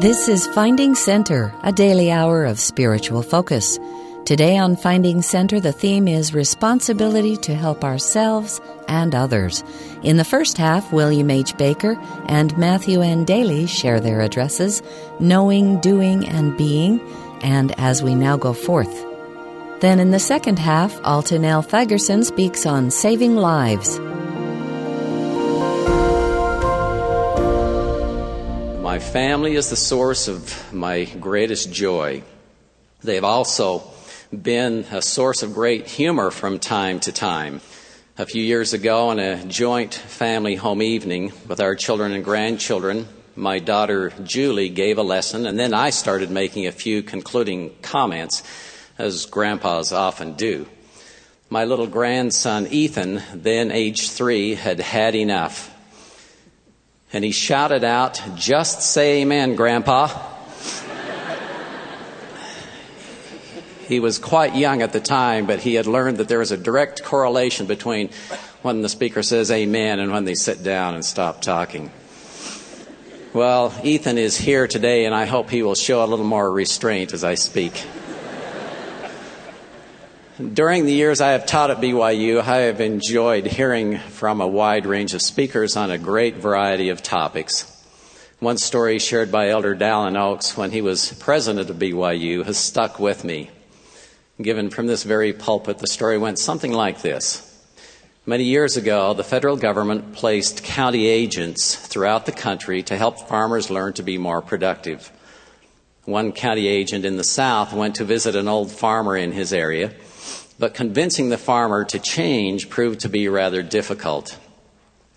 This is Finding Center, a daily hour of spiritual focus. Today on Finding Center, the theme is responsibility to help ourselves and others. In the first half, William H. Baker and Matthew N. Daly share their addresses, Knowing, Doing, and Being, and As We Now Go Forth. Then in the second half, Alton L. Fagerson speaks on saving lives. My family is the source of my greatest joy. They've also been a source of great humor from time to time. A few years ago, in a joint family home evening with our children and grandchildren, my daughter Julie gave a lesson, and then I started making a few concluding comments, as grandpas often do. My little grandson Ethan, then age three, had had enough and he shouted out, Just say amen, Grandpa. he was quite young at the time, but he had learned that there was a direct correlation between when the speaker says amen and when they sit down and stop talking. Well, Ethan is here today, and I hope he will show a little more restraint as I speak. During the years I have taught at BYU, I have enjoyed hearing from a wide range of speakers on a great variety of topics. One story shared by Elder Dallin Oaks when he was president of BYU has stuck with me. Given from this very pulpit, the story went something like this. Many years ago, the federal government placed county agents throughout the country to help farmers learn to be more productive. One county agent in the South went to visit an old farmer in his area but convincing the farmer to change proved to be rather difficult.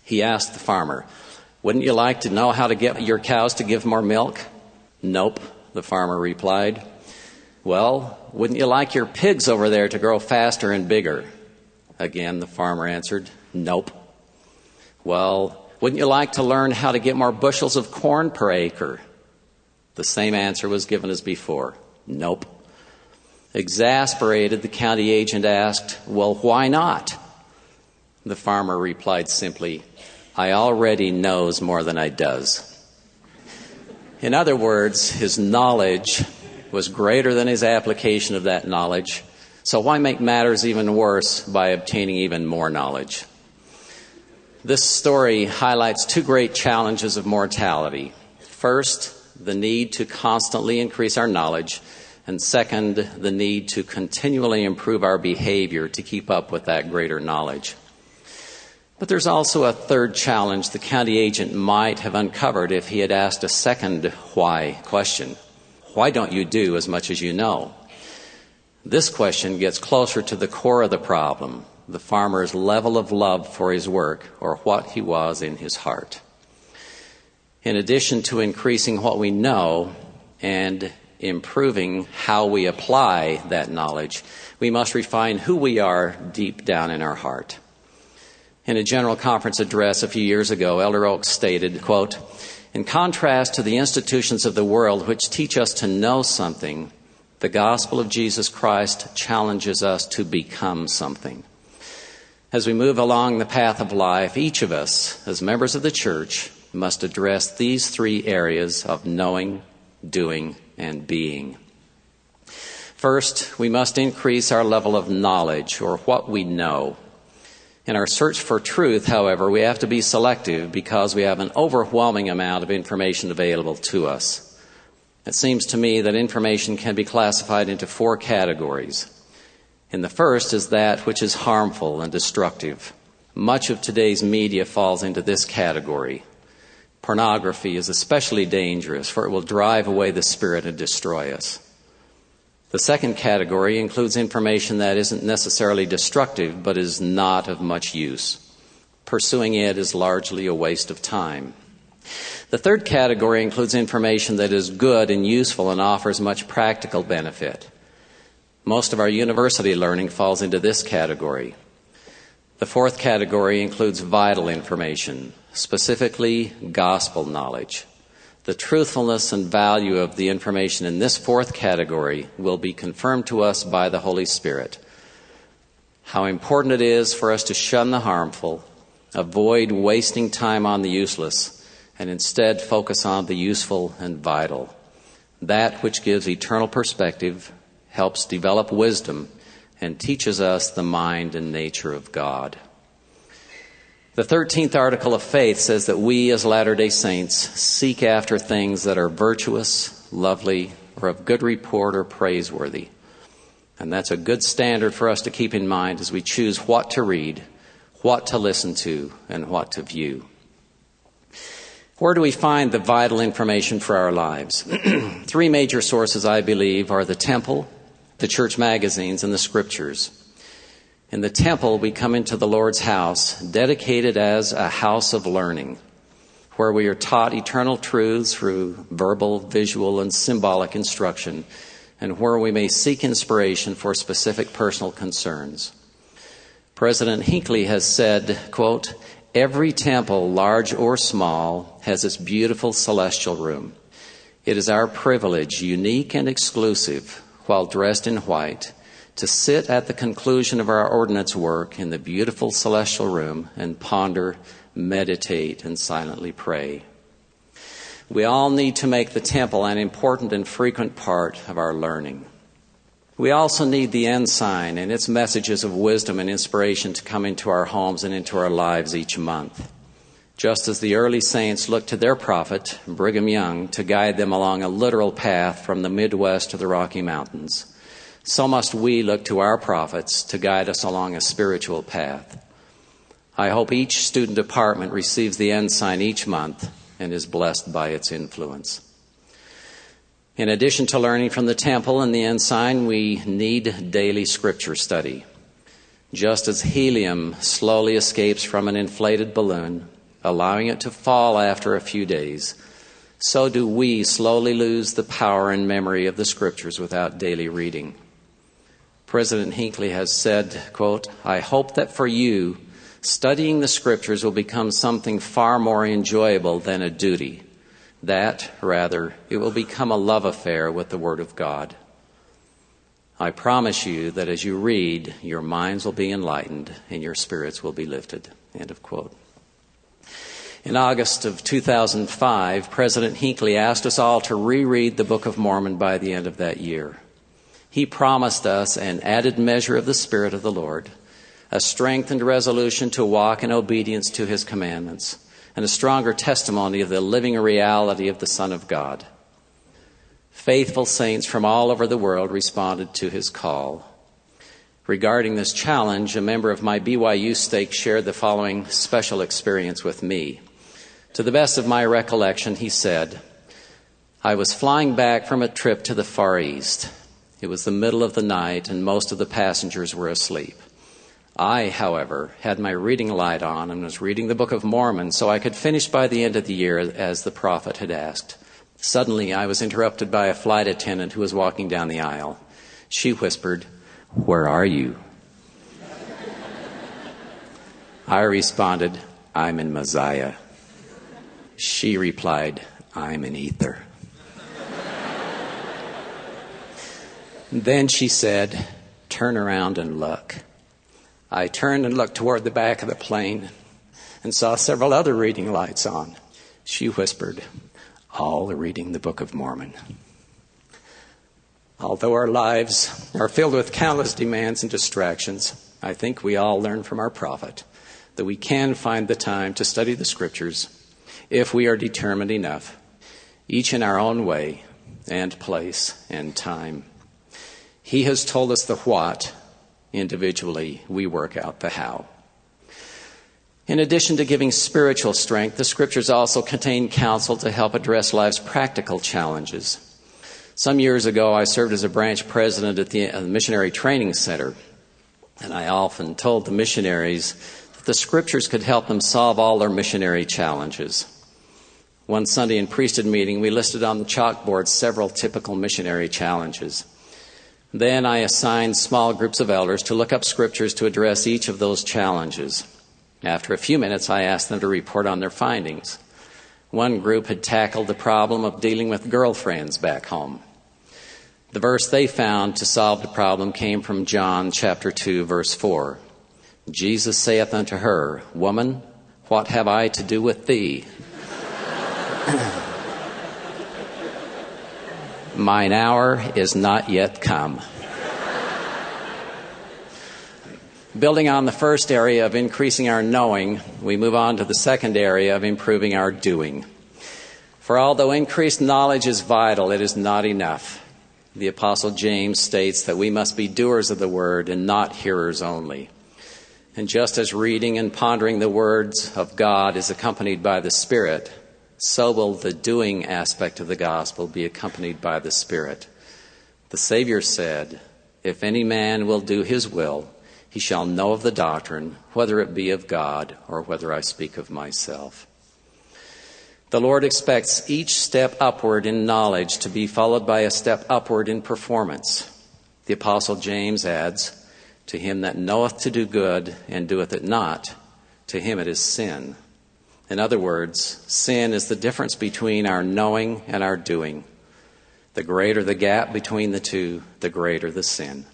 He asked the farmer, Wouldn't you like to know how to get your cows to give more milk? Nope, the farmer replied. Well, wouldn't you like your pigs over there to grow faster and bigger? Again, the farmer answered, Nope. Well, wouldn't you like to learn how to get more bushels of corn per acre? The same answer was given as before. Nope. Exasperated, the county agent asked, Well, why not? The farmer replied simply, I already knows more than I does. In other words, his knowledge was greater than his application of that knowledge, so why make matters even worse by obtaining even more knowledge? This story highlights two great challenges of mortality. First, the need to constantly increase our knowledge and second, the need to continually improve our behavior to keep up with that greater knowledge. But there's also a third challenge the county agent might have uncovered if he had asked a second why question. Why don't you do as much as you know? This question gets closer to the core of the problem the farmer's level of love for his work or what he was in his heart. In addition to increasing what we know and improving how we apply that knowledge, we must refine who we are deep down in our heart. In a general conference address a few years ago, Elder Oaks stated, quote, in contrast to the institutions of the world which teach us to know something, the gospel of Jesus Christ challenges us to become something. As we move along the path of life, each of us, as members of the church, must address these three areas of knowing, doing, and being. First, we must increase our level of knowledge or what we know. In our search for truth, however, we have to be selective because we have an overwhelming amount of information available to us. It seems to me that information can be classified into four categories. And the first is that which is harmful and destructive. Much of today's media falls into this category. Pornography is especially dangerous, for it will drive away the spirit and destroy us. The second category includes information that isn't necessarily destructive, but is not of much use. Pursuing it is largely a waste of time. The third category includes information that is good and useful and offers much practical benefit. Most of our university learning falls into this category. The fourth category includes vital information, specifically gospel knowledge. The truthfulness and value of the information in this fourth category will be confirmed to us by the Holy Spirit. How important it is for us to shun the harmful, avoid wasting time on the useless, and instead focus on the useful and vital. That which gives eternal perspective, helps develop wisdom, and teaches us the mind and nature of God. The 13th article of faith says that we as Latter day Saints seek after things that are virtuous, lovely, or of good report or praiseworthy. And that's a good standard for us to keep in mind as we choose what to read, what to listen to, and what to view. Where do we find the vital information for our lives? Three major sources, I believe, are the temple, the church magazines, and the scriptures. In the temple, we come into the Lord's house, dedicated as a house of learning, where we are taught eternal truths through verbal, visual, and symbolic instruction, and where we may seek inspiration for specific personal concerns. President Hinckley has said, quote, Every temple, large or small, has its beautiful celestial room. It is our privilege, unique and exclusive, while dressed in white, to sit at the conclusion of our ordinance work in the beautiful celestial room and ponder, meditate, and silently pray. We all need to make the temple an important and frequent part of our learning. We also need the ensign and its messages of wisdom and inspiration to come into our homes and into our lives each month. Just as the early saints looked to their prophet, Brigham Young, to guide them along a literal path from the Midwest to the Rocky Mountains so must we look to our prophets to guide us along a spiritual path. I hope each student department receives the ensign each month and is blessed by its influence. In addition to learning from the temple and the ensign, we need daily scripture study. Just as helium slowly escapes from an inflated balloon, allowing it to fall after a few days, so do we slowly lose the power and memory of the scriptures without daily reading. President Hinckley has said, quote, I hope that for you, studying the scriptures will become something far more enjoyable than a duty. That, rather, it will become a love affair with the Word of God. I promise you that as you read, your minds will be enlightened and your spirits will be lifted. End of quote. In August of 2005, President Hinckley asked us all to reread the Book of Mormon by the end of that year. He promised us an added measure of the Spirit of the Lord, a strengthened resolution to walk in obedience to His commandments, and a stronger testimony of the living reality of the Son of God. Faithful saints from all over the world responded to his call. Regarding this challenge, a member of my BYU stake shared the following special experience with me. To the best of my recollection, he said, I was flying back from a trip to the Far East. It was the middle of the night, and most of the passengers were asleep. I, however, had my reading light on and was reading the Book of Mormon so I could finish by the end of the year as the prophet had asked. Suddenly, I was interrupted by a flight attendant who was walking down the aisle. She whispered, Where are you? I responded, I'm in Mosiah. She replied, I'm in ether. Then she said, Turn around and look. I turned and looked toward the back of the plane and saw several other reading lights on. She whispered, All are reading the Book of Mormon. Although our lives are filled with countless demands and distractions, I think we all learn from our prophet that we can find the time to study the scriptures if we are determined enough, each in our own way and place and time. He has told us the what. Individually, we work out the how. In addition to giving spiritual strength, the scriptures also contain counsel to help address life's practical challenges. Some years ago, I served as a branch president at the uh, Missionary Training Center, and I often told the missionaries that the scriptures could help them solve all their missionary challenges. One Sunday in priesthood meeting, we listed on the chalkboard several typical missionary challenges. Then I assigned small groups of elders to look up scriptures to address each of those challenges. After a few minutes, I asked them to report on their findings. One group had tackled the problem of dealing with girlfriends back home. The verse they found to solve the problem came from John chapter 2 verse 4. Jesus saith unto her, Woman, what have I to do with thee? Mine hour is not yet come. Building on the first area of increasing our knowing, we move on to the second area of improving our doing. For although increased knowledge is vital, it is not enough. The Apostle James states that we must be doers of the word and not hearers only. And just as reading and pondering the words of God is accompanied by the Spirit, so will the doing aspect of the gospel be accompanied by the Spirit. The Savior said, If any man will do his will, he shall know of the doctrine, whether it be of God or whether I speak of myself. The Lord expects each step upward in knowledge to be followed by a step upward in performance. The Apostle James adds, To him that knoweth to do good and doeth it not, to him it is sin. In other words, sin is the difference between our knowing and our doing. The greater the gap between the two, the greater the sin.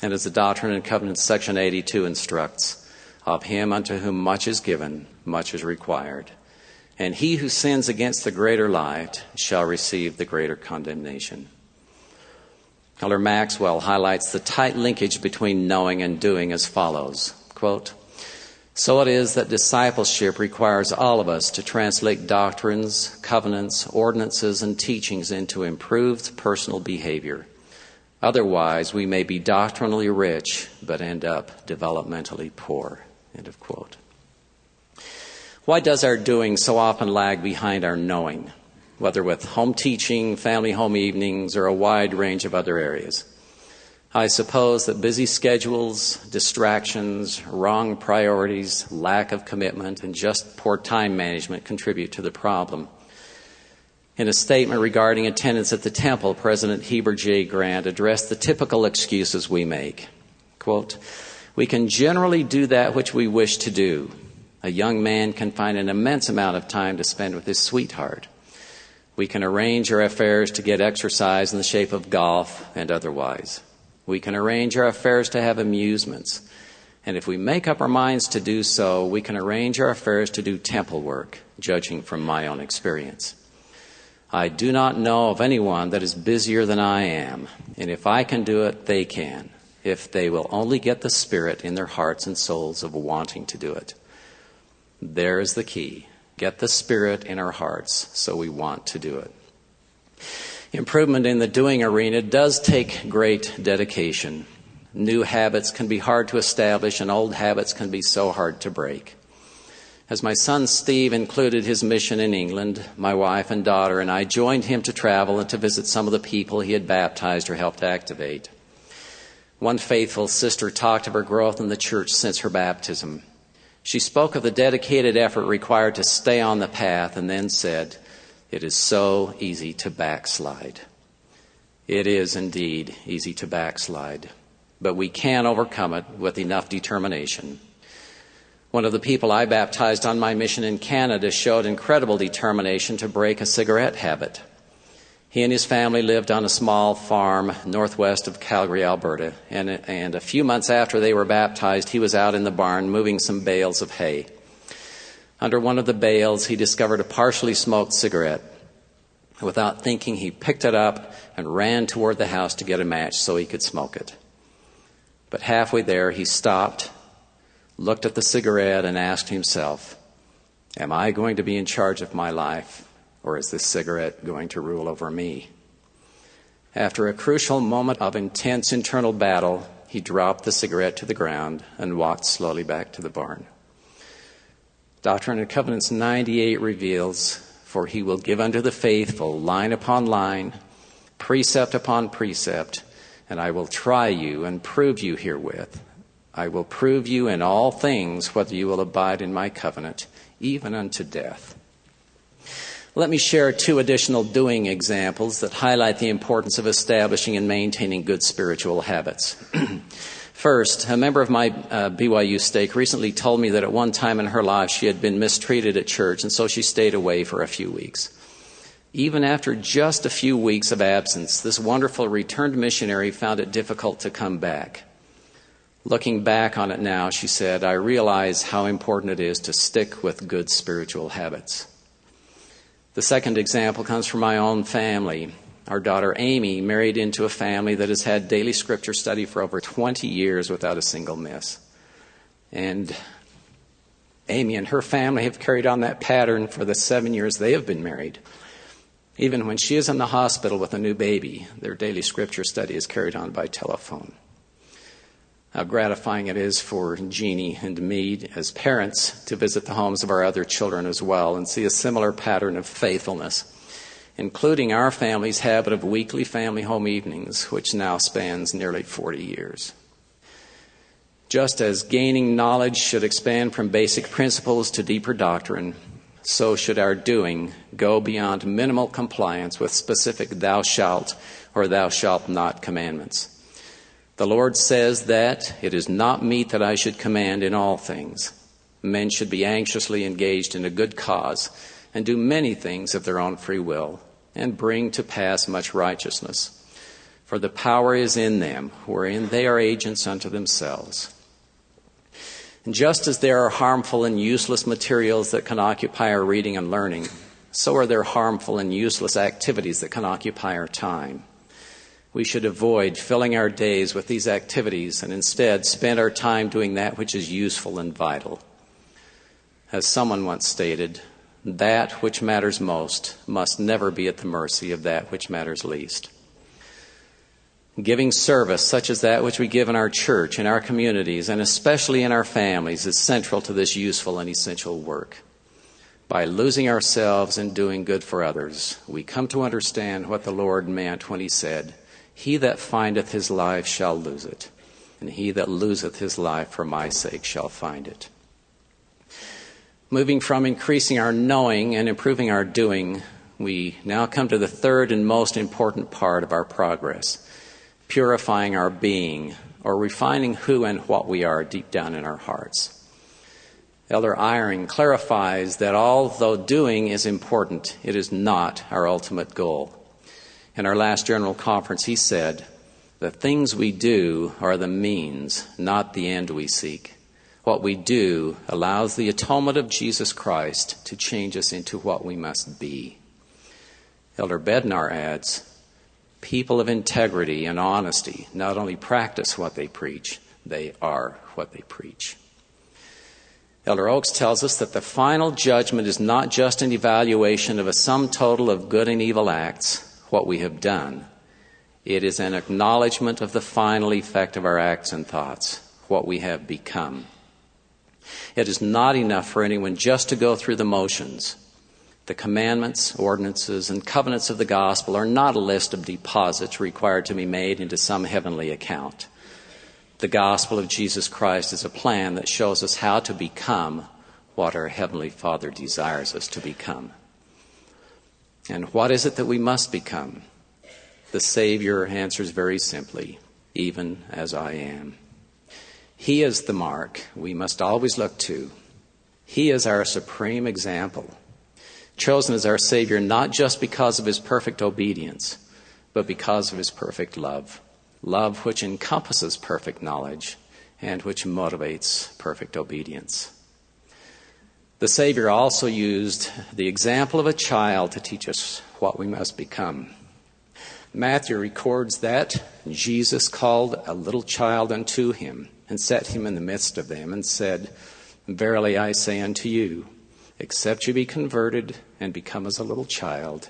And as the Doctrine and Covenants, section 82 instructs, of him unto whom much is given, much is required. And he who sins against the greater light shall receive the greater condemnation. Elder Maxwell highlights the tight linkage between knowing and doing as follows quote, So it is that discipleship requires all of us to translate doctrines, covenants, ordinances, and teachings into improved personal behavior Otherwise, we may be doctrinally rich, but end up developmentally poor. End of quote. Why does our doing so often lag behind our knowing, whether with home teaching, family home evenings, or a wide range of other areas? I suppose that busy schedules, distractions, wrong priorities, lack of commitment, and just poor time management contribute to the problem. In a statement regarding attendance at the temple, President Heber J. Grant addressed the typical excuses we make. Quote, We can generally do that which we wish to do. A young man can find an immense amount of time to spend with his sweetheart. We can arrange our affairs to get exercise in the shape of golf and otherwise. We can arrange our affairs to have amusements. And if we make up our minds to do so, we can arrange our affairs to do temple work, judging from my own experience. I do not know of anyone that is busier than I am, and if I can do it, they can, if they will only get the spirit in their hearts and souls of wanting to do it. There is the key. Get the spirit in our hearts so we want to do it. Improvement in the doing arena does take great dedication. New habits can be hard to establish, and old habits can be so hard to break. As my son Steve included his mission in England, my wife and daughter and I joined him to travel and to visit some of the people he had baptized or helped activate. One faithful sister talked of her growth in the church since her baptism. She spoke of the dedicated effort required to stay on the path and then said, It is so easy to backslide. It is indeed easy to backslide, but we can overcome it with enough determination. One of the people I baptized on my mission in Canada showed incredible determination to break a cigarette habit. He and his family lived on a small farm northwest of Calgary, Alberta, and, and a few months after they were baptized, he was out in the barn moving some bales of hay. Under one of the bales, he discovered a partially smoked cigarette. Without thinking, he picked it up and ran toward the house to get a match so he could smoke it. But halfway there, he stopped looked at the cigarette and asked himself, Am I going to be in charge of my life, or is this cigarette going to rule over me? After a crucial moment of intense internal battle, he dropped the cigarette to the ground and walked slowly back to the barn. Doctrine and Covenants 98 reveals, For he will give unto the faithful line upon line, precept upon precept, and I will try you and prove you herewith I will prove you in all things whether you will abide in my covenant, even unto death. Let me share two additional doing examples that highlight the importance of establishing and maintaining good spiritual habits. First, a member of my uh, BYU stake recently told me that at one time in her life she had been mistreated at church, and so she stayed away for a few weeks. Even after just a few weeks of absence, this wonderful returned missionary found it difficult to come back. Looking back on it now, she said, I realize how important it is to stick with good spiritual habits. The second example comes from my own family. Our daughter Amy married into a family that has had daily scripture study for over 20 years without a single miss. And Amy and her family have carried on that pattern for the seven years they have been married. Even when she is in the hospital with a new baby, their daily scripture study is carried on by telephone. How gratifying it is for Jeannie and me as parents to visit the homes of our other children as well and see a similar pattern of faithfulness, including our family's habit of weekly family home evenings, which now spans nearly 40 years. Just as gaining knowledge should expand from basic principles to deeper doctrine, so should our doing go beyond minimal compliance with specific thou shalt or thou shalt not commandments. The Lord says that it is not meet that I should command in all things. Men should be anxiously engaged in a good cause and do many things of their own free will and bring to pass much righteousness. For the power is in them, wherein they are agents unto themselves. And just as there are harmful and useless materials that can occupy our reading and learning, so are there harmful and useless activities that can occupy our time. We should avoid filling our days with these activities and instead spend our time doing that which is useful and vital. As someone once stated, that which matters most must never be at the mercy of that which matters least. Giving service, such as that which we give in our church, in our communities, and especially in our families, is central to this useful and essential work. By losing ourselves and doing good for others, we come to understand what the Lord meant when He said, he that findeth his life shall lose it, and he that loseth his life for my sake shall find it. Moving from increasing our knowing and improving our doing, we now come to the third and most important part of our progress purifying our being, or refining who and what we are deep down in our hearts. Elder Eyring clarifies that although doing is important, it is not our ultimate goal in our last general conference, he said, The things we do are the means, not the end we seek. What we do allows the atonement of Jesus Christ to change us into what we must be. Elder Bednar adds, People of integrity and honesty not only practice what they preach, they are what they preach. Elder Oaks tells us that the final judgment is not just an evaluation of a sum total of good and evil acts, what we have done. It is an acknowledgement of the final effect of our acts and thoughts, what we have become. It is not enough for anyone just to go through the motions. The commandments, ordinances, and covenants of the gospel are not a list of deposits required to be made into some heavenly account. The gospel of Jesus Christ is a plan that shows us how to become what our Heavenly Father desires us to become. And what is it that we must become? The Savior answers very simply, even as I am. He is the mark we must always look to. He is our supreme example, chosen as our Savior not just because of his perfect obedience, but because of his perfect love. Love which encompasses perfect knowledge and which motivates perfect obedience. The Savior also used the example of a child to teach us what we must become. Matthew records that Jesus called a little child unto him and set him in the midst of them and said, Verily I say unto you, except you be converted and become as a little child,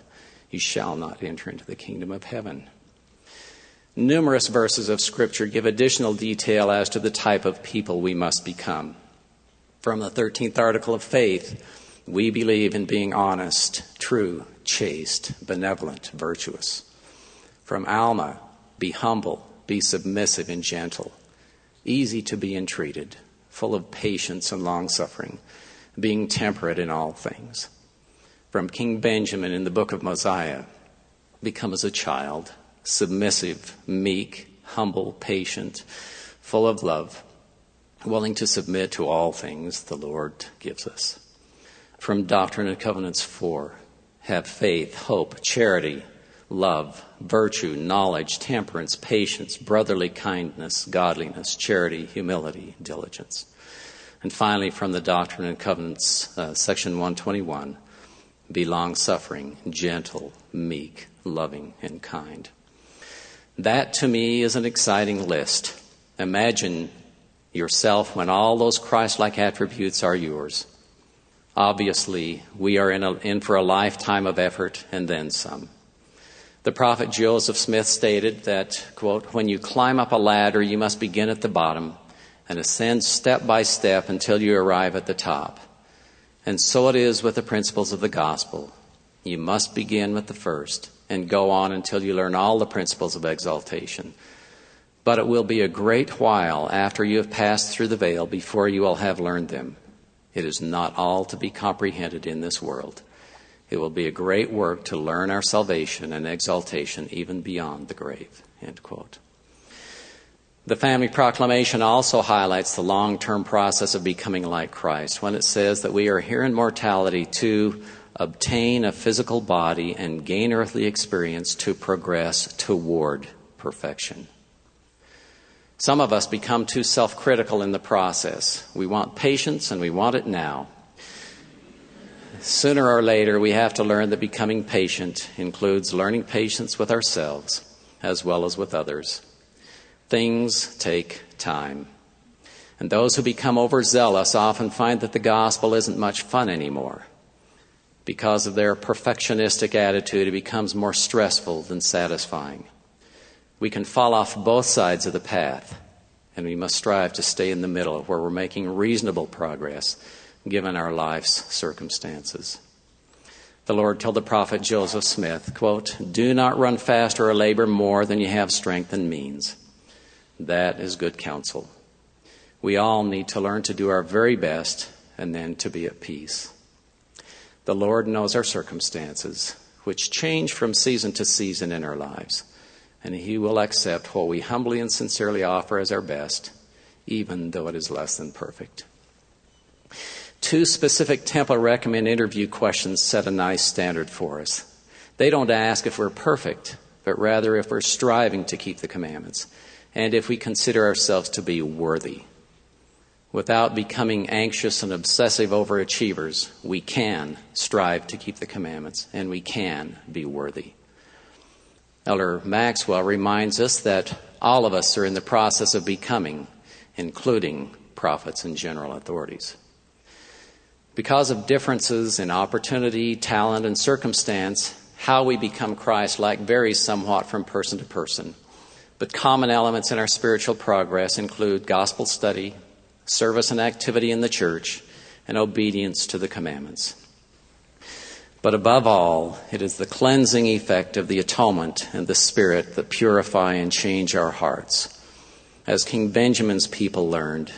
you shall not enter into the kingdom of heaven. Numerous verses of Scripture give additional detail as to the type of people we must become. From the 13th article of faith, we believe in being honest, true, chaste, benevolent, virtuous. From Alma, be humble, be submissive and gentle, easy to be entreated, full of patience and long suffering, being temperate in all things. From King Benjamin in the book of Mosiah, become as a child, submissive, meek, humble, patient, full of love willing to submit to all things the Lord gives us. From Doctrine and Covenants 4, have faith, hope, charity, love, virtue, knowledge, temperance, patience, brotherly kindness, godliness, charity, humility, diligence. And finally, from the Doctrine and Covenants, uh, section 121, Be long suffering, gentle, meek, loving, and kind. That to me is an exciting list. Imagine yourself when all those Christ like attributes are yours. Obviously, we are in, a, in for a lifetime of effort and then some. The prophet Joseph Smith stated that, quote, when you climb up a ladder, you must begin at the bottom and ascend step by step until you arrive at the top. And so it is with the principles of the gospel. You must begin with the first and go on until you learn all the principles of exaltation. But it will be a great while after you have passed through the veil before you will have learned them. It is not all to be comprehended in this world. It will be a great work to learn our salvation and exaltation even beyond the grave. End quote. The family proclamation also highlights the long term process of becoming like Christ when it says that we are here in mortality to obtain a physical body and gain earthly experience to progress toward perfection. Some of us become too self critical in the process. We want patience and we want it now. Sooner or later, we have to learn that becoming patient includes learning patience with ourselves as well as with others. Things take time. And those who become overzealous often find that the gospel isn't much fun anymore. Because of their perfectionistic attitude, it becomes more stressful than satisfying. We can fall off both sides of the path, and we must strive to stay in the middle where we're making reasonable progress given our life's circumstances. The Lord told the prophet Joseph Smith, quote, Do not run faster or labor more than you have strength and means. That is good counsel. We all need to learn to do our very best and then to be at peace. The Lord knows our circumstances, which change from season to season in our lives and He will accept what we humbly and sincerely offer as our best, even though it is less than perfect. Two specific temple recommend interview questions set a nice standard for us. They don't ask if we're perfect, but rather if we're striving to keep the commandments and if we consider ourselves to be worthy. Without becoming anxious and obsessive overachievers, we can strive to keep the commandments and we can be worthy. Elder Maxwell reminds us that all of us are in the process of becoming, including prophets and general authorities. Because of differences in opportunity, talent, and circumstance, how we become Christ like varies somewhat from person to person. But common elements in our spiritual progress include gospel study, service and activity in the church, and obedience to the commandments. But above all, it is the cleansing effect of the atonement and the Spirit that purify and change our hearts. As King Benjamin's people learned,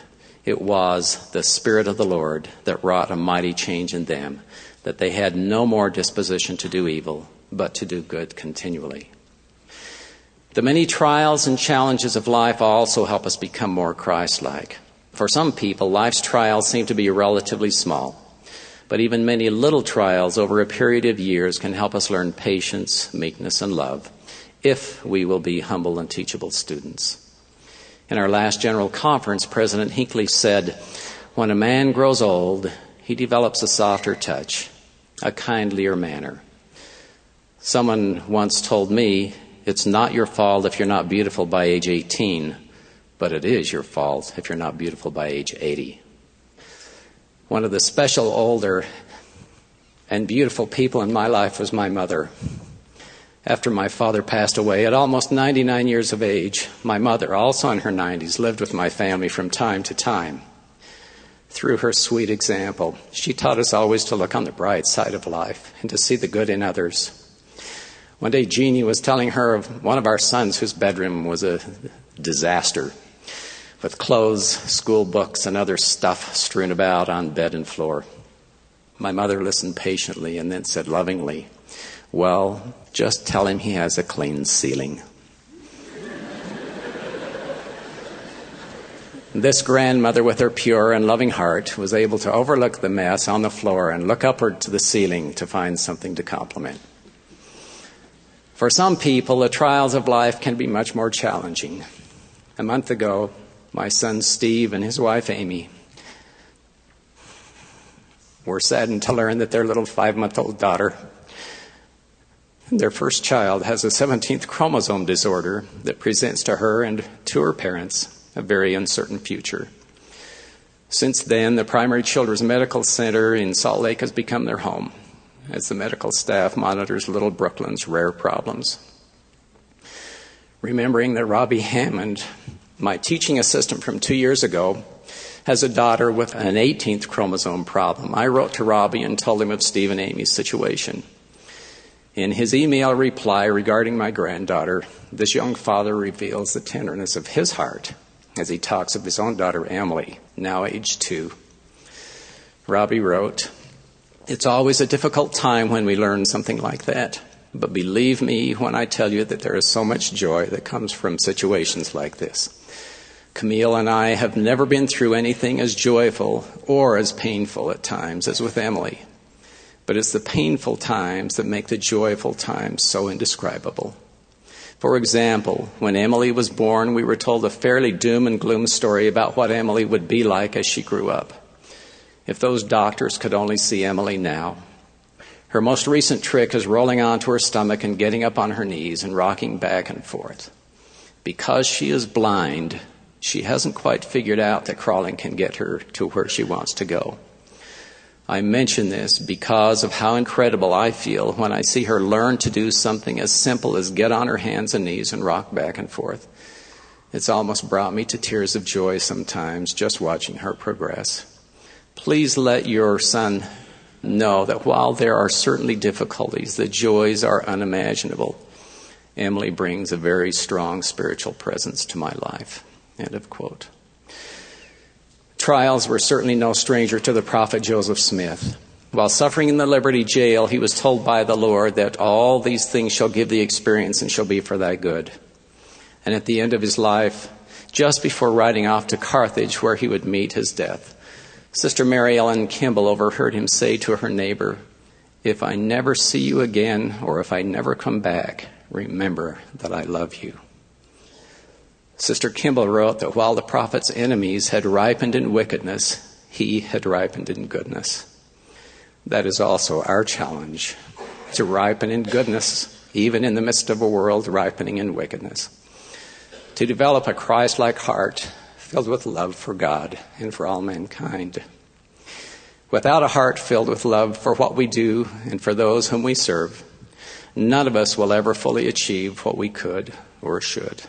it was the Spirit of the Lord that wrought a mighty change in them, that they had no more disposition to do evil, but to do good continually. The many trials and challenges of life also help us become more Christ like. For some people, life's trials seem to be relatively small. But even many little trials over a period of years can help us learn patience, meekness, and love if we will be humble and teachable students. In our last general conference, President Hinckley said, When a man grows old, he develops a softer touch, a kindlier manner. Someone once told me, It's not your fault if you're not beautiful by age 18, but it is your fault if you're not beautiful by age 80. One of the special older and beautiful people in my life was my mother. After my father passed away at almost 99 years of age, my mother, also in her 90s, lived with my family from time to time. Through her sweet example, she taught us always to look on the bright side of life and to see the good in others. One day, Jeannie was telling her of one of our sons whose bedroom was a disaster with clothes, school books, and other stuff strewn about on bed and floor. My mother listened patiently and then said lovingly, Well, just tell him he has a clean ceiling. this grandmother, with her pure and loving heart, was able to overlook the mess on the floor and look upward to the ceiling to find something to compliment. For some people, the trials of life can be much more challenging. A month ago, my son Steve and his wife Amy were saddened to learn that their little five month old daughter, their first child, has a 17th chromosome disorder that presents to her and to her parents a very uncertain future. Since then, the Primary Children's Medical Center in Salt Lake has become their home as the medical staff monitors little Brooklyn's rare problems. Remembering that Robbie Hammond, my teaching assistant from two years ago, has a daughter with an 18th chromosome problem, I wrote to Robbie and told him of Steve and Amy's situation. In his email reply regarding my granddaughter, this young father reveals the tenderness of his heart as he talks of his own daughter, Emily, now age two. Robbie wrote, It's always a difficult time when we learn something like that. But believe me when I tell you that there is so much joy that comes from situations like this. Camille and I have never been through anything as joyful or as painful at times as with Emily. But it's the painful times that make the joyful times so indescribable. For example, when Emily was born, we were told a fairly doom and gloom story about what Emily would be like as she grew up. If those doctors could only see Emily now. Her most recent trick is rolling onto her stomach and getting up on her knees and rocking back and forth. Because she is blind, she hasn't quite figured out that crawling can get her to where she wants to go. I mention this because of how incredible I feel when I see her learn to do something as simple as get on her hands and knees and rock back and forth. It's almost brought me to tears of joy sometimes just watching her progress. Please let your son know that while there are certainly difficulties, the joys are unimaginable. Emily brings a very strong spiritual presence to my life. End of quote trials were certainly no stranger to the prophet Joseph Smith. While suffering in the Liberty jail, he was told by the Lord that all these things shall give thee experience and shall be for thy good. And at the end of his life, just before riding off to Carthage, where he would meet his death, Sister Mary Ellen Kimball overheard him say to her neighbor, If I never see you again, or if I never come back, remember that I love you. Sister Kimball wrote that while the prophet's enemies had ripened in wickedness, he had ripened in goodness. That is also our challenge to ripen in goodness, even in the midst of a world ripening in wickedness. To develop a Christ like heart filled with love for God and for all mankind. Without a heart filled with love for what we do and for those whom we serve, none of us will ever fully achieve what we could or should.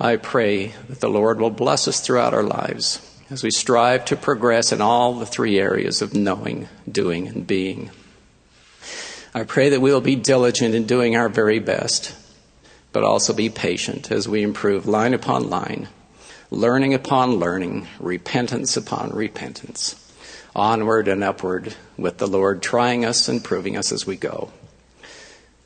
I pray that the Lord will bless us throughout our lives as we strive to progress in all the three areas of knowing, doing, and being. I pray that we will be diligent in doing our very best, but also be patient as we improve line upon line, learning upon learning, repentance upon repentance, onward and upward with the Lord trying us and proving us as we go.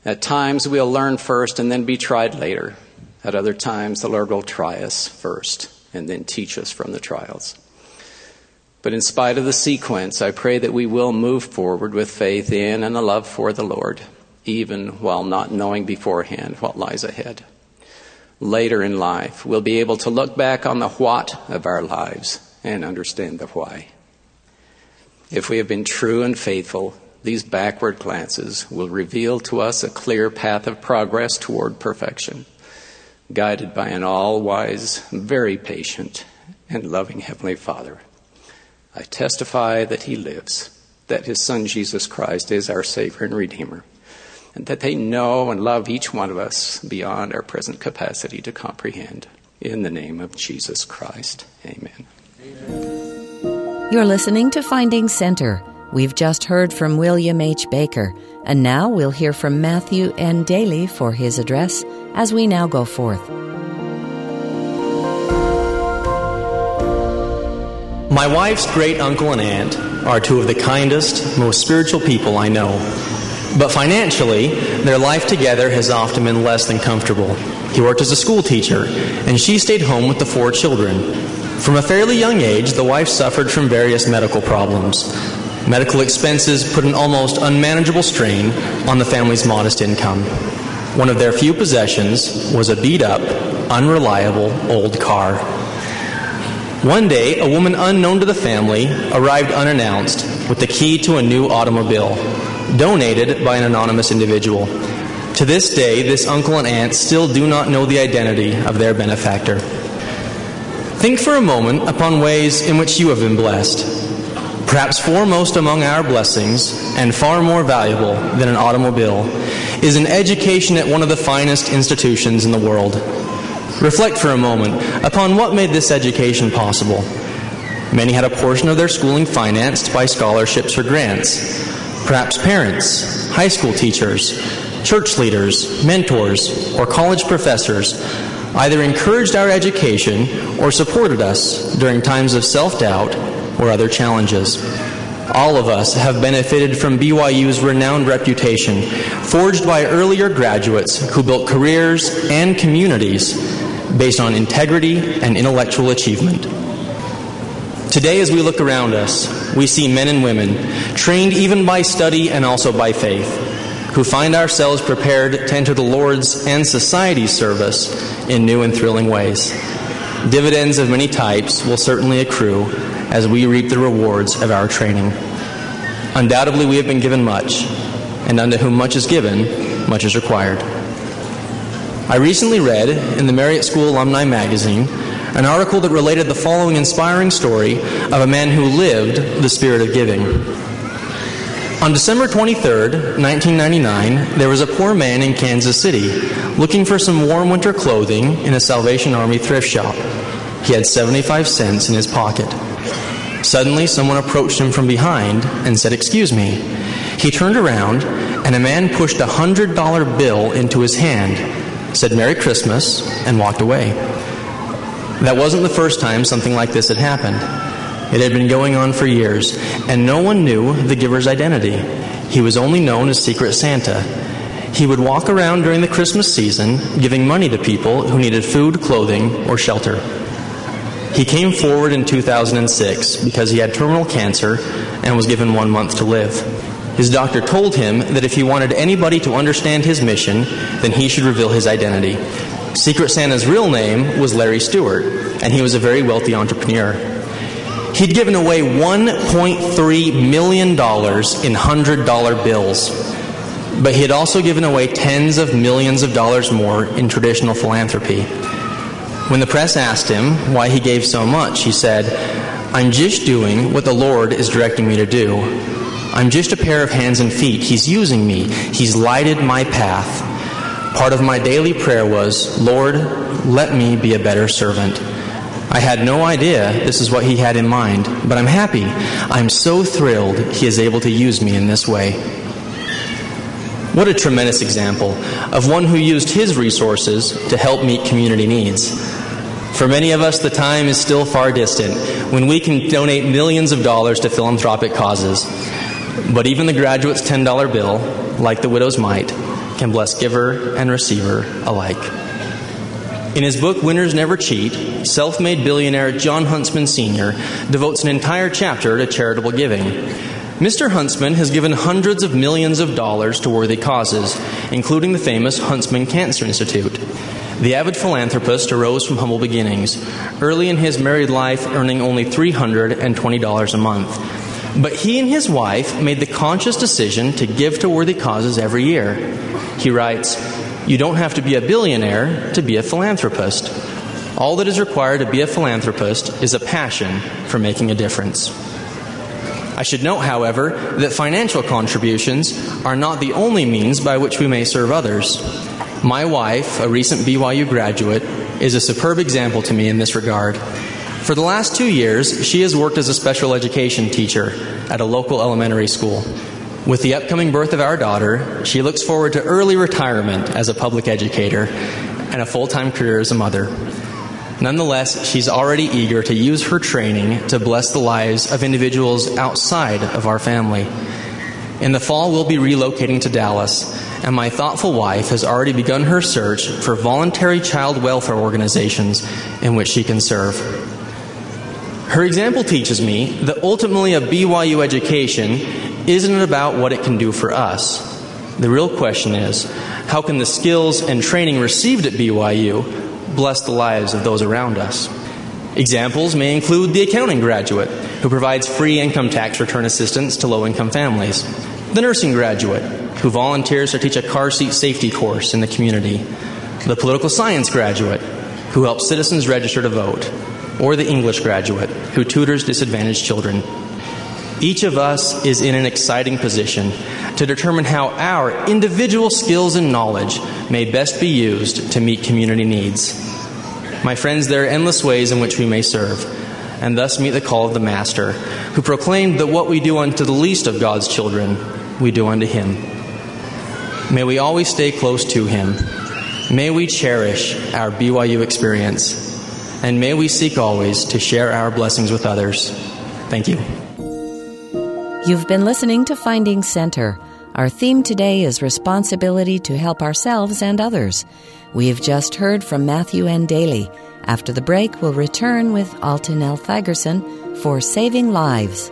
At times we'll learn first and then be tried later. At other times, the Lord will try us first and then teach us from the trials. But in spite of the sequence, I pray that we will move forward with faith in and a love for the Lord, even while not knowing beforehand what lies ahead. Later in life, we'll be able to look back on the what of our lives and understand the why. If we have been true and faithful, these backward glances will reveal to us a clear path of progress toward perfection guided by an all wise, very patient, and loving Heavenly Father. I testify that He lives, that His Son Jesus Christ is our Savior and Redeemer, and that they know and love each one of us beyond our present capacity to comprehend. In the name of Jesus Christ, amen. amen. You're listening to Finding Center. We've just heard from William H. Baker, and now we'll hear from Matthew N. Daly for his address as we now go forth. My wife's great uncle and aunt are two of the kindest, most spiritual people I know. But financially, their life together has often been less than comfortable. He worked as a school teacher, and she stayed home with the four children. From a fairly young age, the wife suffered from various medical problems. Medical expenses put an almost unmanageable strain on the family's modest income. One of their few possessions was a beat up, unreliable old car. One day, a woman unknown to the family arrived unannounced with the key to a new automobile, donated by an anonymous individual. To this day, this uncle and aunt still do not know the identity of their benefactor. Think for a moment upon ways in which you have been blessed. Perhaps foremost among our blessings, and far more valuable than an automobile, is an education at one of the finest institutions in the world. Reflect for a moment upon what made this education possible. Many had a portion of their schooling financed by scholarships or grants. Perhaps parents, high school teachers, church leaders, mentors, or college professors either encouraged our education or supported us during times of self doubt or other challenges. All of us have benefited from BYU's renowned reputation, forged by earlier graduates who built careers and communities based on integrity and intellectual achievement. Today, as we look around us, we see men and women, trained even by study and also by faith, who find ourselves prepared to enter the Lord's and society's service in new and thrilling ways. Dividends of many types will certainly accrue as we reap the rewards of our training. Undoubtedly, we have been given much, and unto whom much is given, much is required. I recently read in the Marriott School Alumni Magazine an article that related the following inspiring story of a man who lived the spirit of giving. On December 23, 1999, there was a poor man in Kansas City looking for some warm winter clothing in a Salvation Army thrift shop. He had 75 cents in his pocket. Suddenly, someone approached him from behind and said, Excuse me. He turned around, and a man pushed a $100 bill into his hand, said Merry Christmas, and walked away. That wasn't the first time something like this had happened. It had been going on for years, and no one knew the giver's identity. He was only known as Secret Santa. He would walk around during the Christmas season giving money to people who needed food, clothing, or shelter. He came forward in 2006 because he had terminal cancer and was given one month to live. His doctor told him that if he wanted anybody to understand his mission, then he should reveal his identity. Secret Santa's real name was Larry Stewart, and he was a very wealthy entrepreneur. He'd given away $1.3 million in $100 bills, but he had also given away tens of millions of dollars more in traditional philanthropy. When the press asked him why he gave so much, he said, I'm just doing what the Lord is directing me to do. I'm just a pair of hands and feet. He's using me, He's lighted my path. Part of my daily prayer was, Lord, let me be a better servant. I had no idea this is what he had in mind, but I'm happy. I'm so thrilled he is able to use me in this way. What a tremendous example of one who used his resources to help meet community needs. For many of us, the time is still far distant when we can donate millions of dollars to philanthropic causes. But even the graduate's $10 bill, like the widow's mite, can bless giver and receiver alike. In his book, Winners Never Cheat, self made billionaire John Huntsman Sr. devotes an entire chapter to charitable giving. Mr. Huntsman has given hundreds of millions of dollars to worthy causes, including the famous Huntsman Cancer Institute. The avid philanthropist arose from humble beginnings, early in his married life earning only $320 a month. But he and his wife made the conscious decision to give to worthy causes every year. He writes, You don't have to be a billionaire to be a philanthropist. All that is required to be a philanthropist is a passion for making a difference. I should note, however, that financial contributions are not the only means by which we may serve others. My wife, a recent BYU graduate, is a superb example to me in this regard. For the last two years, she has worked as a special education teacher at a local elementary school. With the upcoming birth of our daughter, she looks forward to early retirement as a public educator and a full time career as a mother. Nonetheless, she's already eager to use her training to bless the lives of individuals outside of our family. In the fall, we'll be relocating to Dallas, and my thoughtful wife has already begun her search for voluntary child welfare organizations in which she can serve. Her example teaches me that ultimately a BYU education isn't about what it can do for us. The real question is how can the skills and training received at BYU bless the lives of those around us? Examples may include the accounting graduate, who provides free income tax return assistance to low income families, the nursing graduate, who volunteers to teach a car seat safety course in the community, the political science graduate, who helps citizens register to vote, or the English graduate, who tutors disadvantaged children. Each of us is in an exciting position to determine how our individual skills and knowledge may best be used to meet community needs. My friends, there are endless ways in which we may serve, and thus meet the call of the Master, who proclaimed that what we do unto the least of God's children, we do unto Him. May we always stay close to Him. May we cherish our BYU experience, and may we seek always to share our blessings with others. Thank you. You've been listening to Finding Center. Our theme today is responsibility to help ourselves and others. We have just heard from Matthew N. Daly. After the break, we'll return with Alton L. Thygerson for Saving Lives.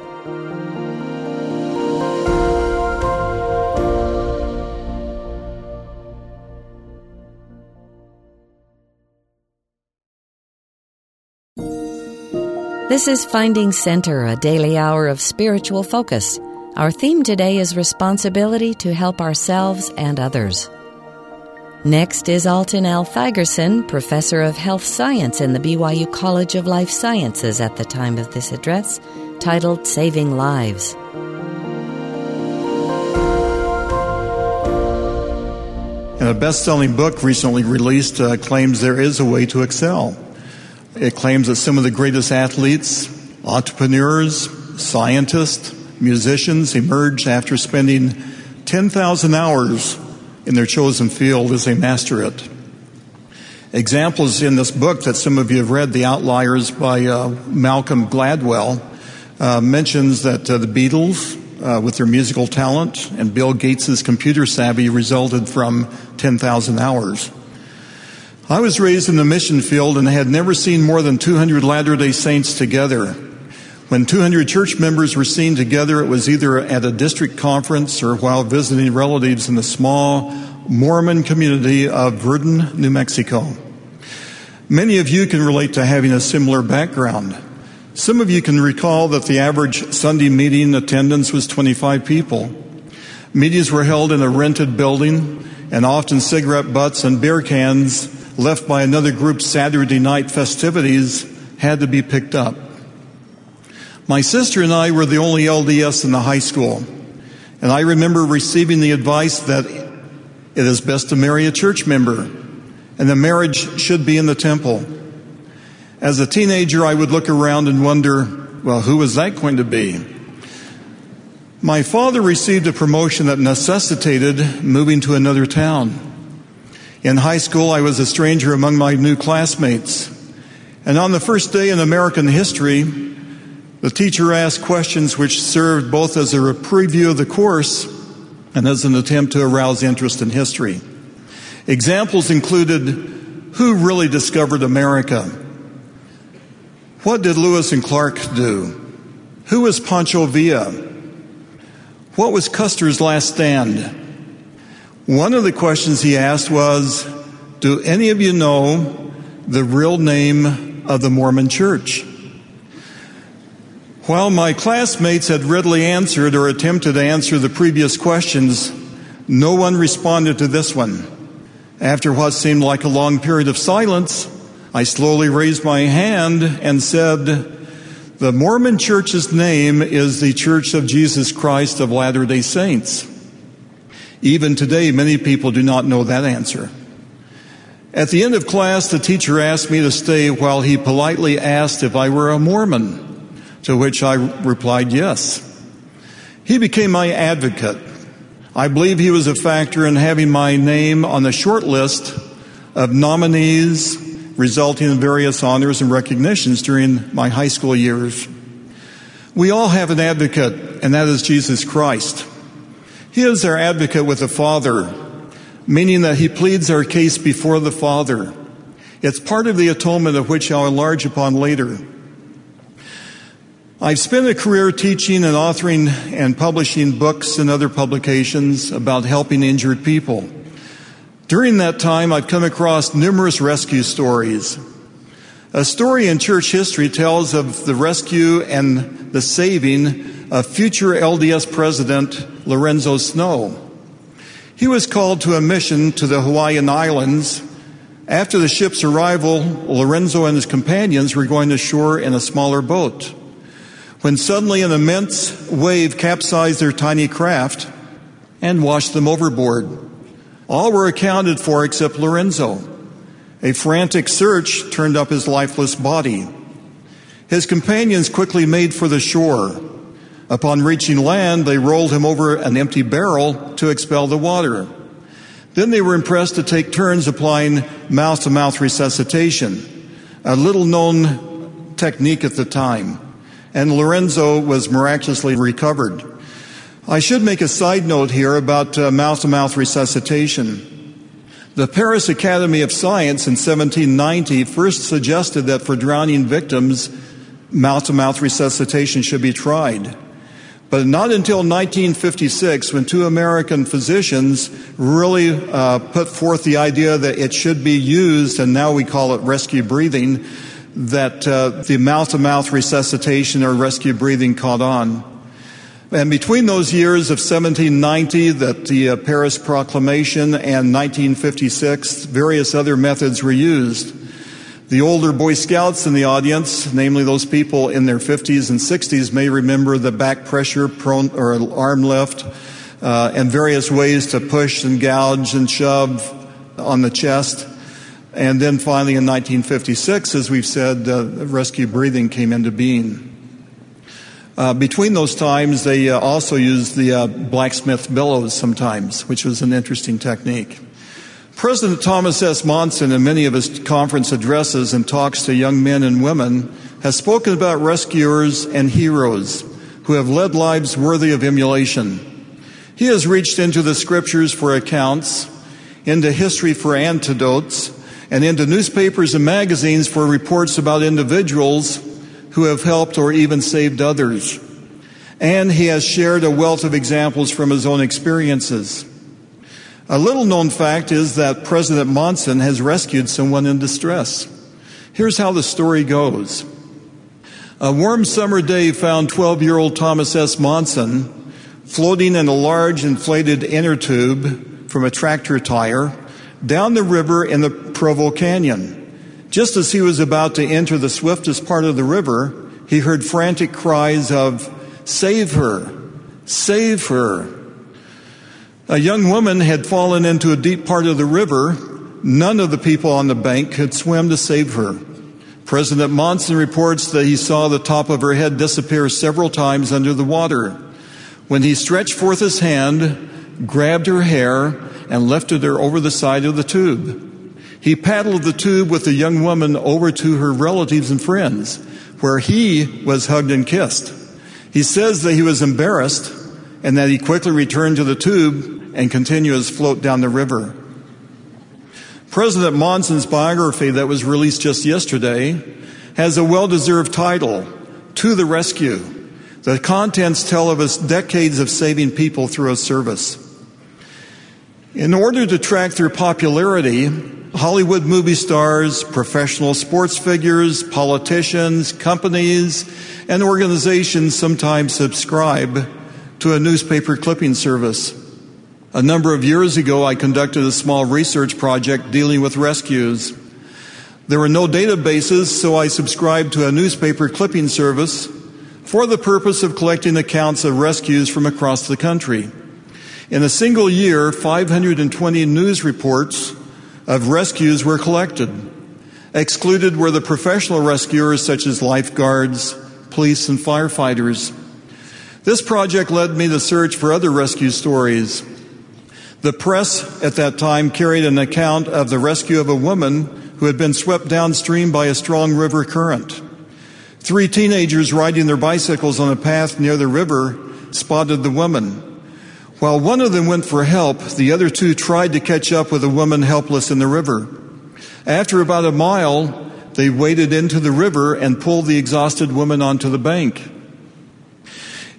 This is Finding Center, a daily hour of spiritual focus. Our theme today is responsibility to help ourselves and others. Next is Alton L. Thygerson, professor of health science in the BYU College of Life Sciences at the time of this address, titled Saving Lives. And a best selling book recently released uh, claims there is a way to excel. It claims that some of the greatest athletes, entrepreneurs, scientists, musicians emerge after spending 10,000 hours in their chosen field as they master it. Examples in this book that some of you have read, The Outliers by uh, Malcolm Gladwell, uh, mentions that uh, the Beatles, uh, with their musical talent, and Bill Gates' computer savvy resulted from 10,000 hours. I was raised in the mission field and had never seen more than 200 Latter day Saints together. When 200 church members were seen together, it was either at a district conference or while visiting relatives in the small Mormon community of Virden, New Mexico. Many of you can relate to having a similar background. Some of you can recall that the average Sunday meeting attendance was 25 people. Meetings were held in a rented building, and often cigarette butts and beer cans left by another group's Saturday night festivities had to be picked up. My sister and I were the only LDS in the high school, and I remember receiving the advice that it is best to marry a church member, and the marriage should be in the temple. As a teenager, I would look around and wonder, well, who was that going to be? My father received a promotion that necessitated moving to another town. In high school, I was a stranger among my new classmates. And on the first day in American history, the teacher asked questions which served both as a preview of the course and as an attempt to arouse interest in history. Examples included who really discovered America? What did Lewis and Clark do? Who was Pancho Villa? What was Custer's last stand? One of the questions he asked was Do any of you know the real name of the Mormon church? While my classmates had readily answered or attempted to answer the previous questions, no one responded to this one. After what seemed like a long period of silence, I slowly raised my hand and said, The Mormon Church's name is the Church of Jesus Christ of Latter day Saints. Even today, many people do not know that answer. At the end of class, the teacher asked me to stay while he politely asked if I were a Mormon. To which I replied, yes. He became my advocate. I believe he was a factor in having my name on the short list of nominees resulting in various honors and recognitions during my high school years. We all have an advocate, and that is Jesus Christ. He is our advocate with the Father, meaning that he pleads our case before the Father. It's part of the atonement of which I'll enlarge upon later. I've spent a career teaching and authoring and publishing books and other publications about helping injured people. During that time, I've come across numerous rescue stories. A story in church history tells of the rescue and the saving of future LDS President Lorenzo Snow. He was called to a mission to the Hawaiian Islands. After the ship's arrival, Lorenzo and his companions were going ashore in a smaller boat. When suddenly an immense wave capsized their tiny craft and washed them overboard. All were accounted for except Lorenzo. A frantic search turned up his lifeless body. His companions quickly made for the shore. Upon reaching land, they rolled him over an empty barrel to expel the water. Then they were impressed to take turns applying mouth to mouth resuscitation, a little known technique at the time. And Lorenzo was miraculously recovered. I should make a side note here about mouth to mouth resuscitation. The Paris Academy of Science in 1790 first suggested that for drowning victims, mouth to mouth resuscitation should be tried. But not until 1956, when two American physicians really uh, put forth the idea that it should be used, and now we call it rescue breathing, that uh, the mouth to mouth resuscitation or rescue breathing caught on. And between those years of 1790, that the uh, Paris Proclamation, and 1956, various other methods were used. The older Boy Scouts in the audience, namely those people in their 50s and 60s, may remember the back pressure prone, or arm lift uh, and various ways to push and gouge and shove on the chest. And then finally in 1956, as we've said, uh, rescue breathing came into being. Uh, between those times, they uh, also used the uh, blacksmith bellows sometimes, which was an interesting technique. President Thomas S. Monson, in many of his conference addresses and talks to young men and women, has spoken about rescuers and heroes who have led lives worthy of emulation. He has reached into the scriptures for accounts, into history for antidotes, and into newspapers and magazines for reports about individuals who have helped or even saved others. And he has shared a wealth of examples from his own experiences. A little known fact is that President Monson has rescued someone in distress. Here's how the story goes. A warm summer day found 12 year old Thomas S. Monson floating in a large inflated inner tube from a tractor tire down the river in the Provo Canyon. Just as he was about to enter the swiftest part of the river, he heard frantic cries of, Save her! Save her! A young woman had fallen into a deep part of the river. None of the people on the bank could swim to save her. President Monson reports that he saw the top of her head disappear several times under the water. When he stretched forth his hand, grabbed her hair, and lifted her over the side of the tube. He paddled the tube with the young woman over to her relatives and friends, where he was hugged and kissed. He says that he was embarrassed and that he quickly returned to the tube and continued his float down the river. President Monson's biography that was released just yesterday has a well deserved title, To the Rescue. The contents tell of his decades of saving people through his service. In order to track their popularity, Hollywood movie stars, professional sports figures, politicians, companies, and organizations sometimes subscribe to a newspaper clipping service. A number of years ago, I conducted a small research project dealing with rescues. There were no databases, so I subscribed to a newspaper clipping service for the purpose of collecting accounts of rescues from across the country. In a single year, 520 news reports of rescues were collected. Excluded were the professional rescuers such as lifeguards, police, and firefighters. This project led me to search for other rescue stories. The press at that time carried an account of the rescue of a woman who had been swept downstream by a strong river current. Three teenagers riding their bicycles on a path near the river spotted the woman. While one of them went for help, the other two tried to catch up with a woman helpless in the river. After about a mile, they waded into the river and pulled the exhausted woman onto the bank.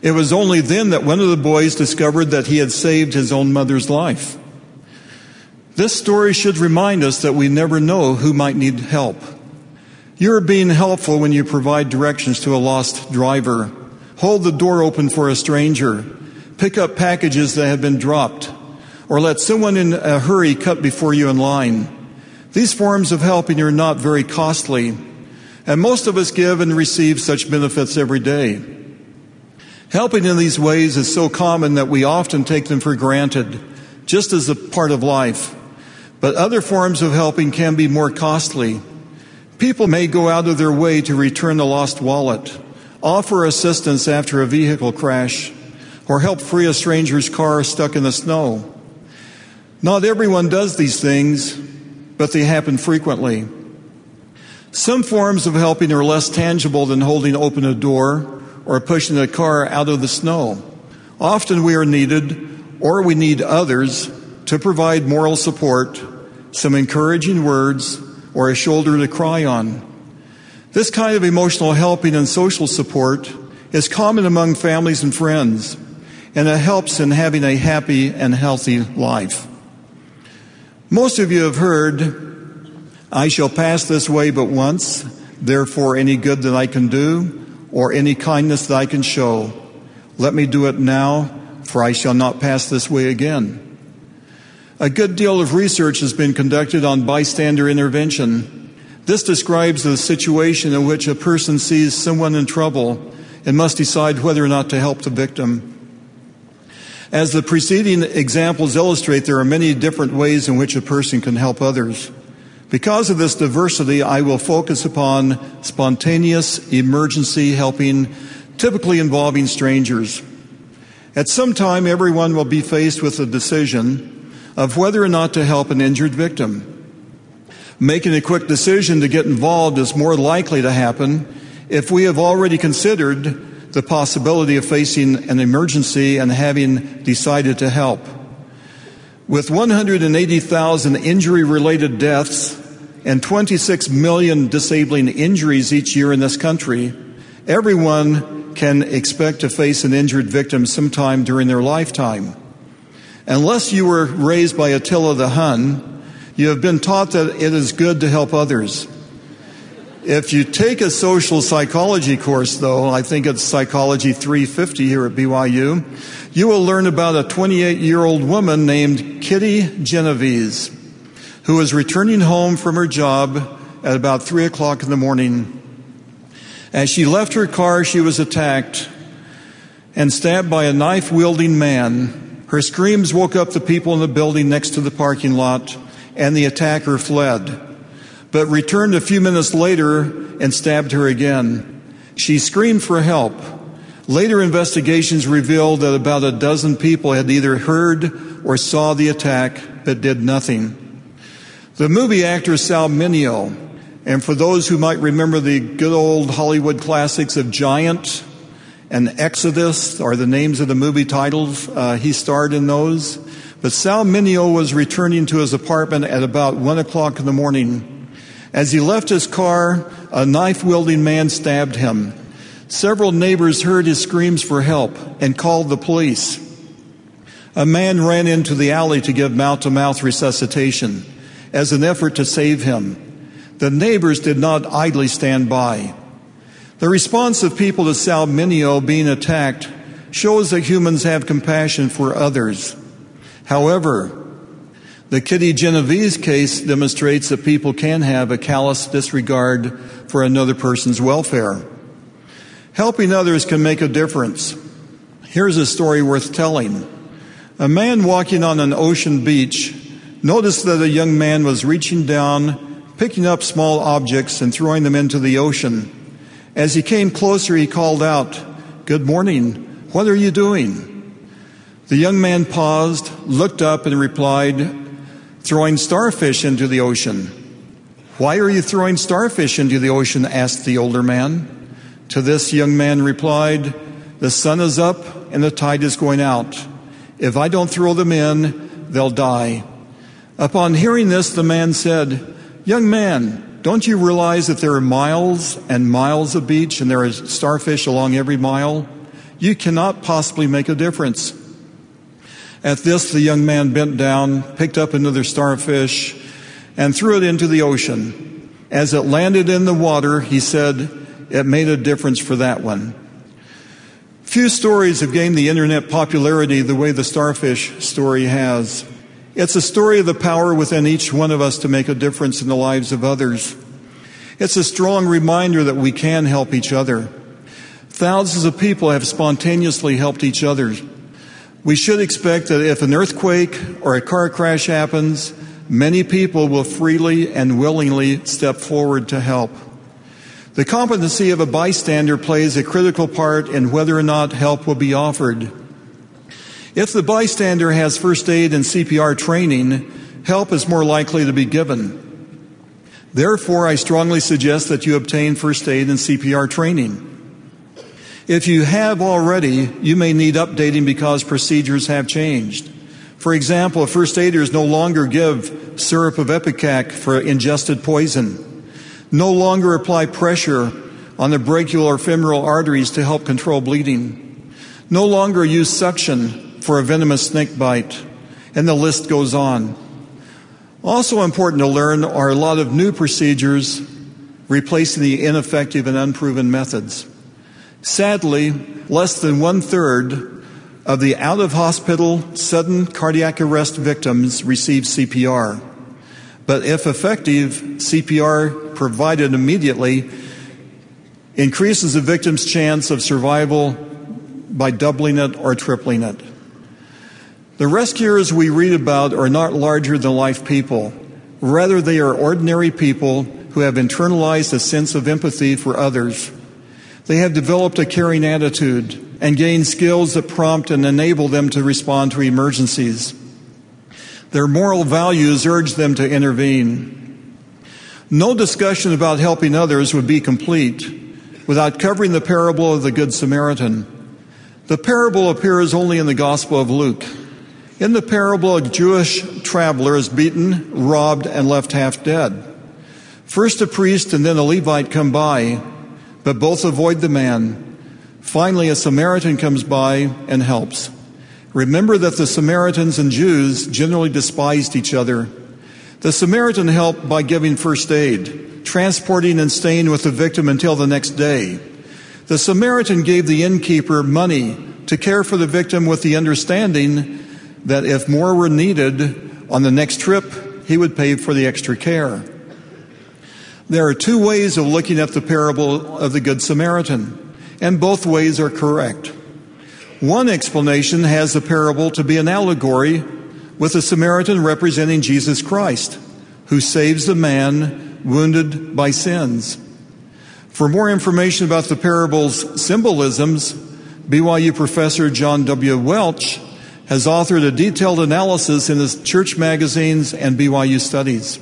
It was only then that one of the boys discovered that he had saved his own mother's life. This story should remind us that we never know who might need help. You are being helpful when you provide directions to a lost driver. Hold the door open for a stranger. Pick up packages that have been dropped. Or let someone in a hurry cut before you in line. These forms of helping are not very costly, and most of us give and receive such benefits every day. Helping in these ways is so common that we often take them for granted, just as a part of life. But other forms of helping can be more costly. People may go out of their way to return a lost wallet, offer assistance after a vehicle crash, or help free a stranger's car stuck in the snow. Not everyone does these things, but they happen frequently. Some forms of helping are less tangible than holding open a door or pushing a car out of the snow. Often we are needed, or we need others, to provide moral support, some encouraging words, or a shoulder to cry on. This kind of emotional helping and social support is common among families and friends, and it helps in having a happy and healthy life. Most of you have heard, I shall pass this way but once, therefore, any good that I can do or any kindness that I can show, let me do it now, for I shall not pass this way again. A good deal of research has been conducted on bystander intervention. This describes the situation in which a person sees someone in trouble and must decide whether or not to help the victim. As the preceding examples illustrate, there are many different ways in which a person can help others. Because of this diversity, I will focus upon spontaneous emergency helping, typically involving strangers. At some time, everyone will be faced with a decision of whether or not to help an injured victim. Making a quick decision to get involved is more likely to happen if we have already considered the possibility of facing an emergency and having decided to help. With 180,000 injury related deaths and 26 million disabling injuries each year in this country, everyone can expect to face an injured victim sometime during their lifetime. Unless you were raised by Attila the Hun, you have been taught that it is good to help others. If you take a social psychology course, though, I think it's Psychology 350 here at BYU, you will learn about a 28 year old woman named Kitty Genovese who was returning home from her job at about 3 o'clock in the morning. As she left her car, she was attacked and stabbed by a knife wielding man her screams woke up the people in the building next to the parking lot, and the attacker fled, but returned a few minutes later and stabbed her again. She screamed for help. Later investigations revealed that about a dozen people had either heard or saw the attack but did nothing. The movie actor Sal Mineo, and for those who might remember the good old Hollywood classics of Giant and Exodus are the names of the movie titles. Uh, he starred in those. But Sal Mineo was returning to his apartment at about one o'clock in the morning. As he left his car, a knife wielding man stabbed him. Several neighbors heard his screams for help and called the police. A man ran into the alley to give mouth to mouth resuscitation as an effort to save him. The neighbors did not idly stand by. The response of people to Sal Mineo being attacked shows that humans have compassion for others. However, the Kitty Genovese case demonstrates that people can have a callous disregard for another person's welfare. Helping others can make a difference. Here's a story worth telling. A man walking on an ocean beach noticed that a young man was reaching down, picking up small objects, and throwing them into the ocean. As he came closer, he called out, Good morning. What are you doing? The young man paused, looked up, and replied, Throwing starfish into the ocean. Why are you throwing starfish into the ocean? asked the older man. To this, young man replied, The sun is up and the tide is going out. If I don't throw them in, they'll die. Upon hearing this, the man said, Young man, don't you realize that there are miles and miles of beach and there are starfish along every mile? You cannot possibly make a difference. At this, the young man bent down, picked up another starfish, and threw it into the ocean. As it landed in the water, he said, it made a difference for that one. Few stories have gained the internet popularity the way the starfish story has. It's a story of the power within each one of us to make a difference in the lives of others. It's a strong reminder that we can help each other. Thousands of people have spontaneously helped each other. We should expect that if an earthquake or a car crash happens, many people will freely and willingly step forward to help. The competency of a bystander plays a critical part in whether or not help will be offered. If the bystander has first aid and CPR training, help is more likely to be given. Therefore, I strongly suggest that you obtain first aid and CPR training. If you have already, you may need updating because procedures have changed. For example, first aiders no longer give syrup of ipecac for ingested poison, no longer apply pressure on the brachial or femoral arteries to help control bleeding, no longer use suction for a venomous snake bite, and the list goes on. Also important to learn are a lot of new procedures replacing the ineffective and unproven methods. Sadly, less than one third of the out of hospital sudden cardiac arrest victims receive CPR. But if effective, CPR provided immediately increases the victim's chance of survival by doubling it or tripling it. The rescuers we read about are not larger than life people. Rather, they are ordinary people who have internalized a sense of empathy for others they have developed a caring attitude and gained skills that prompt and enable them to respond to emergencies. Their moral values urge them to intervene. No discussion about helping others would be complete without covering the parable of the Good Samaritan. The parable appears only in the Gospel of Luke. In the parable, a Jewish traveler is beaten, robbed, and left half dead. First a priest and then a Levite come by but both avoid the man. Finally, a Samaritan comes by and helps. Remember that the Samaritans and Jews generally despised each other. The Samaritan helped by giving first aid, transporting and staying with the victim until the next day. The Samaritan gave the innkeeper money to care for the victim with the understanding that if more were needed on the next trip, he would pay for the extra care. There are two ways of looking at the parable of the Good Samaritan, and both ways are correct. One explanation has the parable to be an allegory with the Samaritan representing Jesus Christ, who saves the man wounded by sins. For more information about the parable's symbolisms, BYU professor John W. Welch has authored a detailed analysis in his church magazines and BYU studies.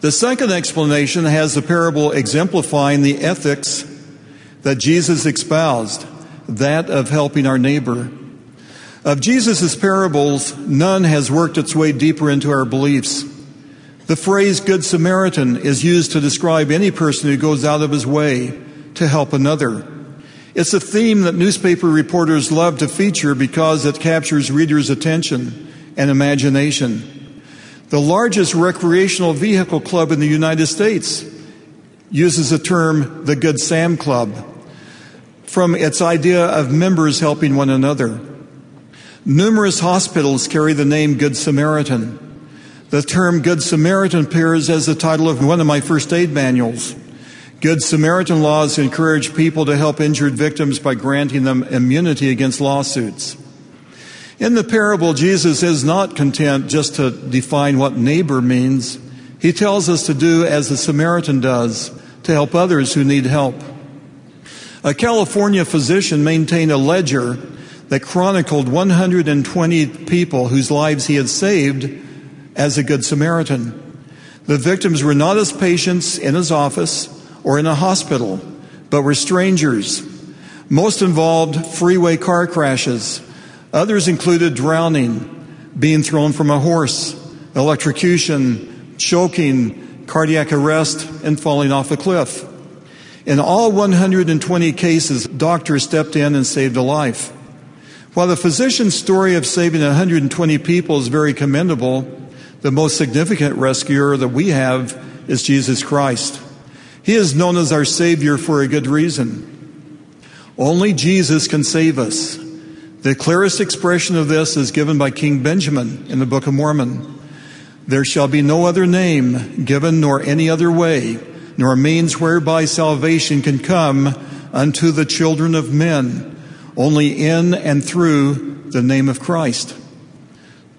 The second explanation has the parable exemplifying the ethics that Jesus espoused, that of helping our neighbor. Of Jesus' parables, none has worked its way deeper into our beliefs. The phrase Good Samaritan is used to describe any person who goes out of his way to help another. It's a theme that newspaper reporters love to feature because it captures readers' attention and imagination. The largest recreational vehicle club in the United States uses the term the Good Sam Club from its idea of members helping one another. Numerous hospitals carry the name Good Samaritan. The term Good Samaritan appears as the title of one of my first aid manuals. Good Samaritan laws encourage people to help injured victims by granting them immunity against lawsuits. In the parable, Jesus is not content just to define what neighbor means. He tells us to do as the Samaritan does, to help others who need help. A California physician maintained a ledger that chronicled 120 people whose lives he had saved as a Good Samaritan. The victims were not his patients in his office or in a hospital, but were strangers. Most involved freeway car crashes, Others included drowning, being thrown from a horse, electrocution, choking, cardiac arrest, and falling off a cliff. In all 120 cases, doctors stepped in and saved a life. While the physician's story of saving 120 people is very commendable, the most significant rescuer that we have is Jesus Christ. He is known as our Savior for a good reason. Only Jesus can save us. The clearest expression of this is given by King Benjamin in the Book of Mormon. There shall be no other name given, nor any other way, nor means whereby salvation can come unto the children of men, only in and through the name of Christ.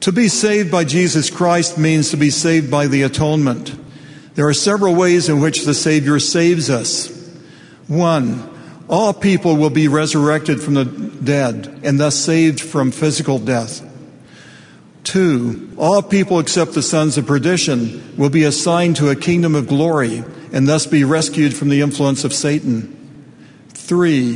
To be saved by Jesus Christ means to be saved by the atonement. There are several ways in which the Savior saves us. One, all people will be resurrected from the dead and thus saved from physical death. Two, all people except the sons of perdition will be assigned to a kingdom of glory and thus be rescued from the influence of Satan. Three,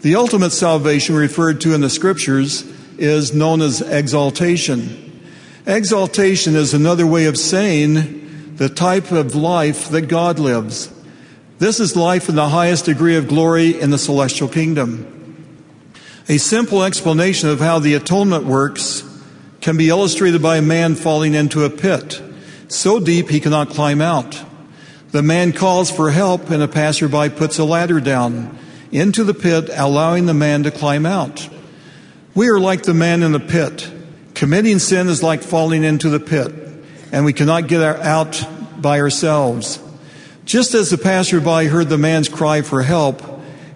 the ultimate salvation referred to in the scriptures is known as exaltation. Exaltation is another way of saying the type of life that God lives. This is life in the highest degree of glory in the celestial kingdom. A simple explanation of how the atonement works can be illustrated by a man falling into a pit so deep he cannot climb out. The man calls for help, and a passerby puts a ladder down into the pit, allowing the man to climb out. We are like the man in the pit. Committing sin is like falling into the pit, and we cannot get out by ourselves. Just as the passerby heard the man's cry for help,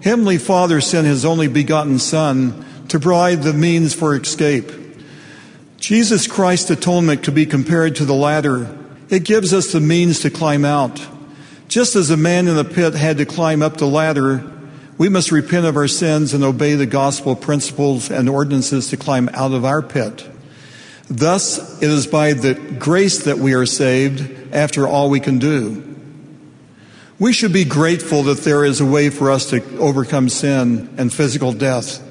Heavenly Father sent His only begotten Son to provide the means for escape. Jesus Christ's atonement could be compared to the ladder. It gives us the means to climb out. Just as the man in the pit had to climb up the ladder, we must repent of our sins and obey the gospel principles and ordinances to climb out of our pit. Thus, it is by the grace that we are saved after all we can do. We should be grateful that there is a way for us to overcome sin and physical death.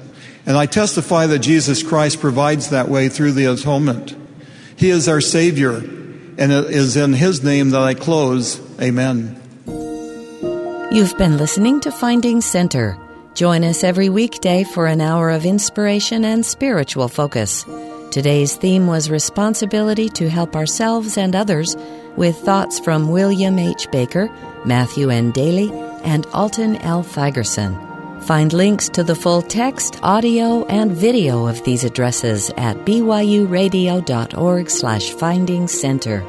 And I testify that Jesus Christ provides that way through the atonement. He is our Savior, and it is in His name that I close. Amen. You've been listening to Finding Center. Join us every weekday for an hour of inspiration and spiritual focus. Today's theme was responsibility to help ourselves and others with thoughts from William H. Baker, Matthew N. Daly, and Alton L. Thygerson. Find links to the full text, audio, and video of these addresses at byuradio.org slash finding center.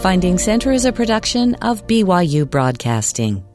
Finding Center is a production of BYU Broadcasting.